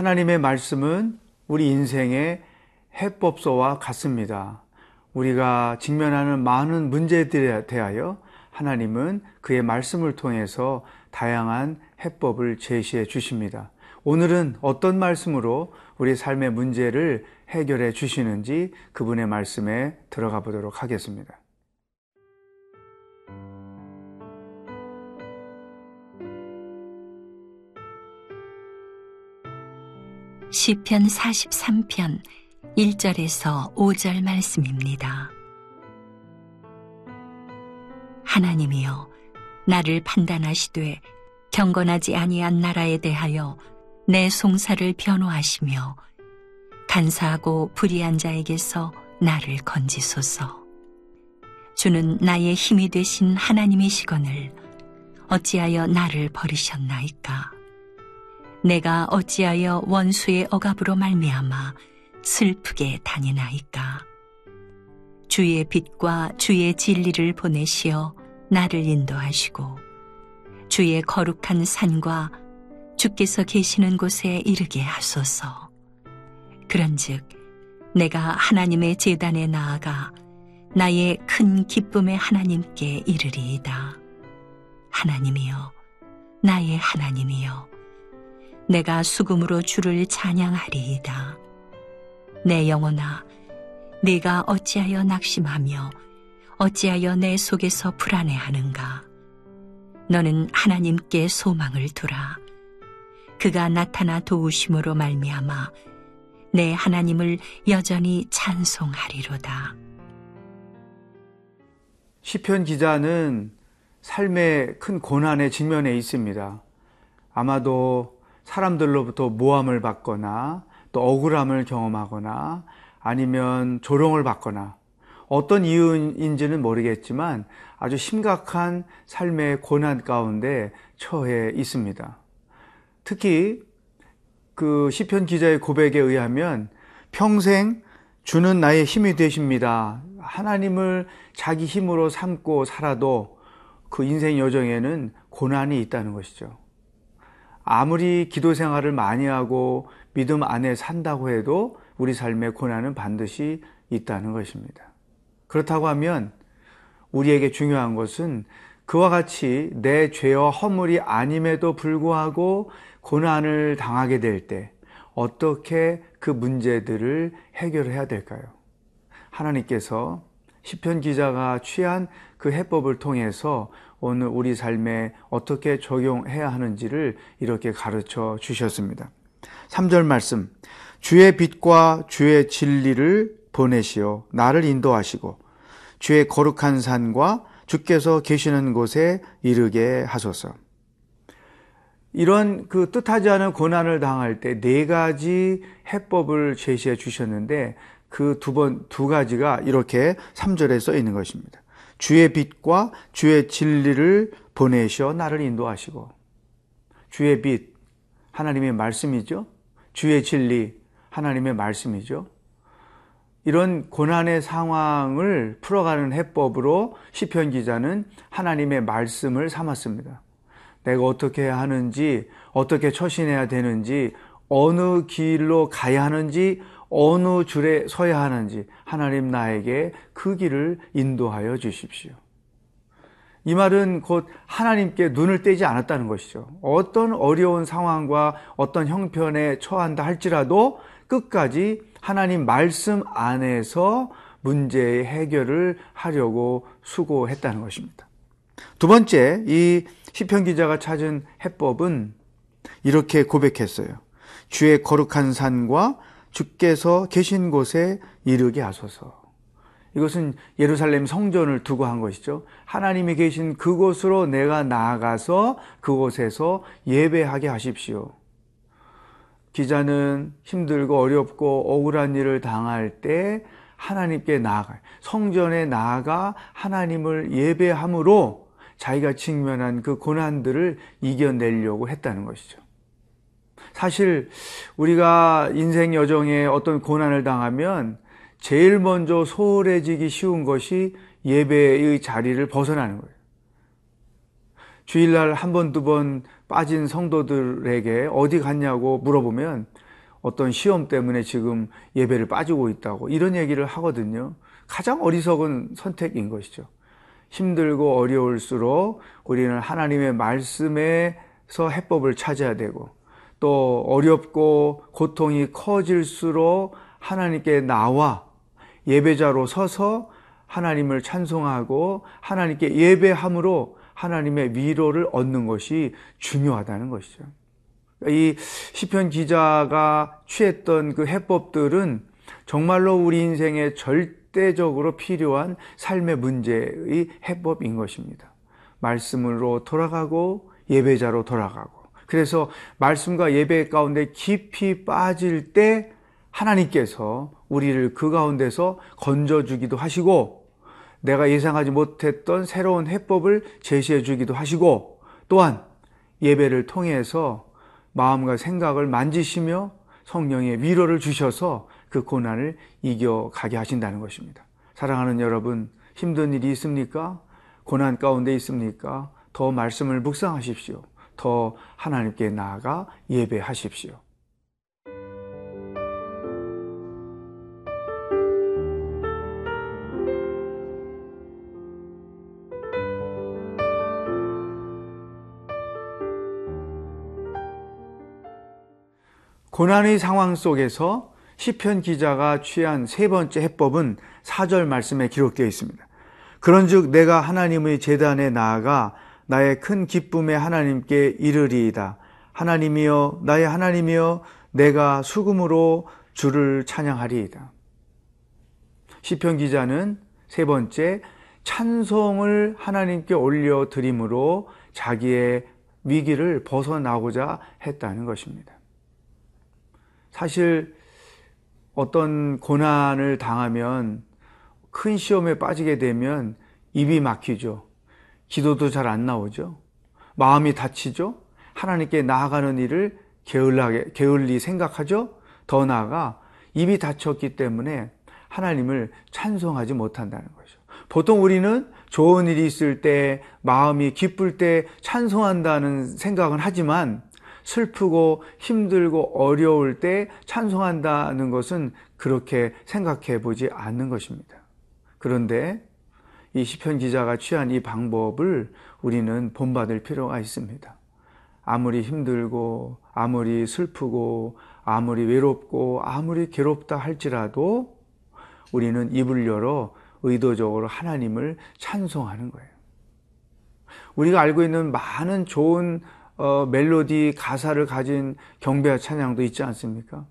하나님의 말씀은 우리 인생의 해법서와 같습니다. 우리가 직면하는 많은 문제들에 대하여 하나님은 그의 말씀을 통해서 다양한 해법을 제시해 주십니다. 오늘은 어떤 말씀으로 우리 삶의 문제를 해결해 주시는지 그분의 말씀에 들어가 보도록 하겠습니다. 시편 43편 1절에서 5절 말씀입니다. 하나님이여 나를 판단하시되 경건하지 아니한 나라에 대하여 내 송사를 변호하시며 간사하고 불의한 자에게서 나를 건지소서. 주는 나의 힘이 되신 하나님이시거늘 어찌하여 나를 버리셨나이까? 내가 어찌하여 원수의 억압으로 말미암아 슬프게 다니나이까? 주의 빛과 주의 진리를 보내시어 나를 인도하시고 주의 거룩한 산과 주께서 계시는 곳에 이르게 하소서. 그런즉 내가 하나님의 제단에 나아가 나의 큰 기쁨의 하나님께 이르리이다. 하나님이여, 나의 하나님이여, 내가 수금으로 주를 찬양하리이다. 내 영혼아, 네가 어찌하여 낙심하며 어찌하여 내 속에서 불안해하는가? 너는 하나님께 소망을 두라. 그가 나타나 도우심으로 말미암아 내 하나님을 여전히 찬송하리로다. 시편 기자는 삶의 큰 고난에 직면해 있습니다. 아마도 사람들로부터 모함을 받거나 또 억울함을 경험하거나 아니면 조롱을 받거나 어떤 이유인지는 모르겠지만 아주 심각한 삶의 고난 가운데 처해 있습니다. 특히 그 시편 기자의 고백에 의하면 평생 주는 나의 힘이 되십니다. 하나님을 자기 힘으로 삼고 살아도 그 인생 여정에는 고난이 있다는 것이죠. 아무리 기도 생활을 많이 하고 믿음 안에 산다고 해도 우리 삶의 고난은 반드시 있다는 것입니다. 그렇다고 하면 우리에게 중요한 것은 그와 같이 내 죄와 허물이 아님에도 불구하고 고난을 당하게 될 때 어떻게 그 문제들을 해결해야 될까요? 하나님께서 시편 기자가 취한 그 해법을 통해서 오늘 우리 삶에 어떻게 적용해야 하는지를 이렇게 가르쳐 주셨습니다. 3절 말씀. 주의 빛과 주의 진리를 보내시어 나를 인도하시고 주의 거룩한 산과 주께서 계시는 곳에 이르게 하소서. 이런 그 뜻하지 않은 고난을 당할 때 네 가지 해법을 제시해 주셨는데 그 두 번, 두 가지가 이렇게 3절에 써 있는 것입니다. 주의 빛과 주의 진리를 보내셔 나를 인도하시고 주의 빛, 하나님의 말씀이죠. 주의 진리, 하나님의 말씀이죠. 이런 고난의 상황을 풀어가는 해법으로 시편 기자는 하나님의 말씀을 삼았습니다. 내가 어떻게 하는지, 어떻게 처신해야 되는지, 어느 길로 가야 하는지, 어느 줄에 서야 하는지 하나님 나에게 그 길을 인도하여 주십시오. 이 말은 곧 하나님께 눈을 떼지 않았다는 것이죠. 어떤 어려운 상황과 어떤 형편에 처한다 할지라도 끝까지 하나님 말씀 안에서 문제의 해결을 하려고 수고했다는 것입니다. 두 번째, 이 시편 기자가 찾은 해법은 이렇게 고백했어요. 주의 거룩한 산과 주께서 계신 곳에 이르게 하소서. 이것은 예루살렘 성전을 두고 한 것이죠. 하나님이 계신 그곳으로 내가 나아가서 그곳에서 예배하게 하십시오. 기자는 힘들고 어렵고 억울한 일을 당할 때 하나님께 나아가 성전에 나아가 하나님을 예배함으로 자기가 직면한 그 고난들을 이겨내려고 했다는 것이죠. 사실 우리가 인생 여정에 어떤 고난을 당하면 제일 먼저 소홀해지기 쉬운 것이 예배의 자리를 벗어나는 거예요. 주일날 한 번, 두 번 빠진 성도들에게 어디 갔냐고 물어보면 어떤 시험 때문에 지금 예배를 빠지고 있다고 이런 얘기를 하거든요. 가장 어리석은 선택인 것이죠. 힘들고 어려울수록 우리는 하나님의 말씀에서 해법을 찾아야 되고 또 어렵고 고통이 커질수록 하나님께 나와 예배자로 서서 하나님을 찬송하고 하나님께 예배함으로 하나님의 위로를 얻는 것이 중요하다는 것이죠. 이 시편 기자가 취했던 그 해법들은 정말로 우리 인생에 절대적으로 필요한 삶의 문제의 해법인 것입니다. 말씀으로 돌아가고 예배자로 돌아가고 그래서 말씀과 예배 가운데 깊이 빠질 때 하나님께서 우리를 그 가운데서 건져주기도 하시고 내가 예상하지 못했던 새로운 해법을 제시해 주기도 하시고 또한 예배를 통해서 마음과 생각을 만지시며 성령의 위로를 주셔서 그 고난을 이겨가게 하신다는 것입니다. 사랑하는 여러분, 힘든 일이 있습니까? 고난 가운데 있습니까? 더 말씀을 묵상하십시오. 더 하나님께 나아가 예배하십시오. 고난의 상황 속에서 시편 기자가 취한 세 번째 해법은 사절 말씀에 기록되어 있습니다. 그런즉 내가 하나님의 제단에 나아가 나의 큰 기쁨에 하나님께 이르리이다. 하나님이여 나의 하나님이여 내가 수금으로 주를 찬양하리이다. 시편 기자는 세 번째 찬송을 하나님께 올려 드림으로 자기의 위기를 벗어나고자 했다는 것입니다. 사실 어떤 고난을 당하면 큰 시험에 빠지게 되면 입이 막히죠. 기도도 잘 안 나오죠. 마음이 다치죠. 하나님께 나아가는 일을 게을하게, 게을리 생각하죠. 더 나아가 입이 다쳤기 때문에 하나님을 찬송하지 못한다는 거죠. 보통 우리는 좋은 일이 있을 때, 마음이 기쁠 때 찬송한다는 생각은 하지만 슬프고 힘들고 어려울 때 찬송한다는 것은 그렇게 생각해 보지 않는 것입니다. 그런데 이 시편 기자가 취한 이 방법을 우리는 본받을 필요가 있습니다. 아무리 힘들고 아무리 슬프고 아무리 외롭고 아무리 괴롭다 할지라도 우리는 입을 열어 의도적으로 하나님을 찬송하는 거예요. 우리가 알고 있는 많은 좋은 어, 멜로디 가사를 가진 경배와 찬양도 있지 않습니까?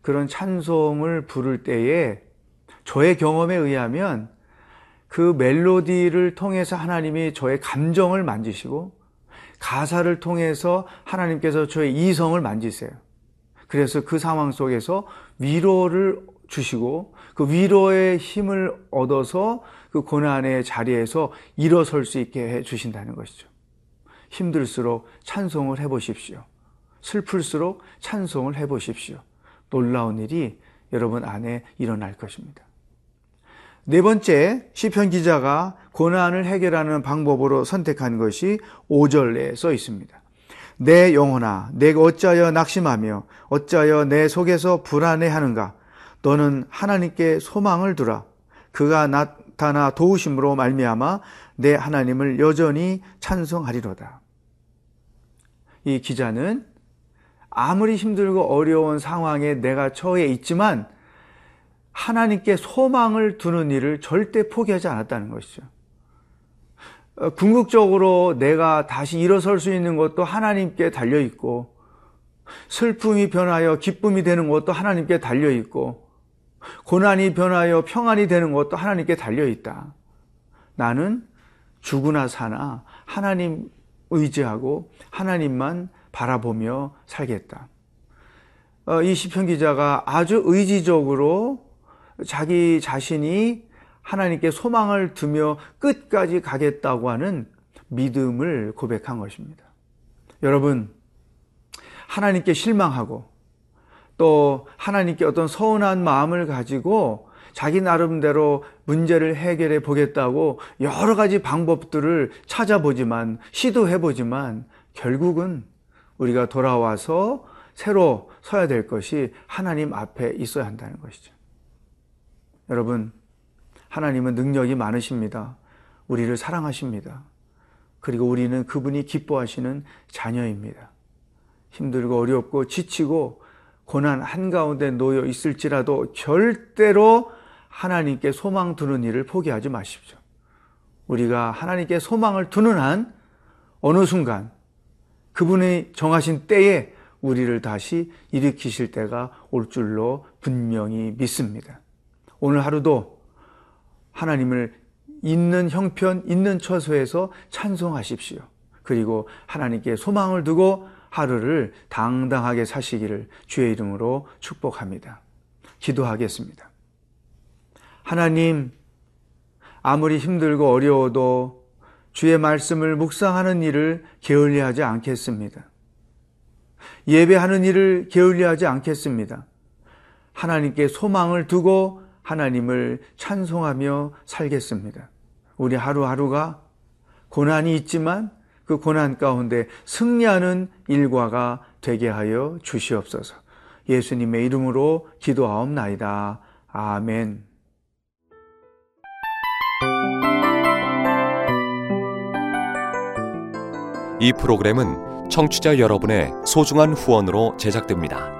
그런 찬송을 부를 때에 저의 경험에 의하면 그 멜로디를 통해서 하나님이 저의 감정을 만지시고 가사를 통해서 하나님께서 저의 이성을 만지세요. 그래서 그 상황 속에서 위로를 주시고 그 위로의 힘을 얻어서 그 고난의 자리에서 일어설 수 있게 해 주신다는 것이죠. 힘들수록 찬송을 해 보십시오. 슬플수록 찬송을 해 보십시오. 놀라운 일이 여러분 안에 일어날 것입니다. 네 번째 시편 기자가 고난을 해결하는 방법으로 선택한 것이 5절에 써 있습니다. 내 영혼아 내가 어찌하여 낙심하며 어찌하여 내 속에서 불안해 하는가 너는 하나님께 소망을 두라 그가 나타나 도우심으로 말미암아 내 하나님을 여전히 찬송하리로다. 이 기자는 아무리 힘들고 어려운 상황에 내가 처해 있지만 하나님께 소망을 두는 일을 절대 포기하지 않았다는 것이죠. 어, 궁극적으로 내가 다시 일어설 수 있는 것도 하나님께 달려 있고, 슬픔이 변하여 기쁨이 되는 것도 하나님께 달려 있고, 고난이 변하여 평안이 되는 것도 하나님께 달려 있다. 나는 죽으나 사나 하나님 의지하고 하나님만 바라보며 살겠다. 어, 이 시편 기자가 아주 의지적으로 자기 자신이 하나님께 소망을 두며 끝까지 가겠다고 하는 믿음을 고백한 것입니다. 여러분, 하나님께 실망하고 또 하나님께 어떤 서운한 마음을 가지고 자기 나름대로 문제를 해결해 보겠다고 여러 가지 방법들을 찾아보지만, 시도해 보지만, 결국은 우리가 돌아와서 새로 서야 될 것이 하나님 앞에 있어야 한다는 것이죠. 여러분, 하나님은 능력이 많으십니다. 우리를 사랑하십니다. 그리고 우리는 그분이 기뻐하시는 자녀입니다. 힘들고 어렵고 지치고 고난 한가운데 놓여 있을지라도 절대로 하나님께 소망 두는 일을 포기하지 마십시오. 우리가 하나님께 소망을 두는 한 어느 순간 그분이 정하신 때에 우리를 다시 일으키실 때가 올 줄로 분명히 믿습니다. 오늘 하루도 하나님을 있는 형편, 있는 처소에서 찬송하십시오. 그리고 하나님께 소망을 두고 하루를 당당하게 사시기를 주의 이름으로 축복합니다. 기도하겠습니다. 하나님, 아무리 힘들고 어려워도 주의 말씀을 묵상하는 일을 게을리하지 않겠습니다. 예배하는 일을 게을리하지 않겠습니다. 하나님께 소망을 두고 하나님을 찬송하며 살겠습니다. 우리 하루하루가 고난이 있지만 그 고난 가운데 승리하는 일과가 되게 하여 주시옵소서. 예수님의 이름으로 기도하옵나이다. 아멘. 이 프로그램은 청취자 여러분의 소중한 후원으로 제작됩니다.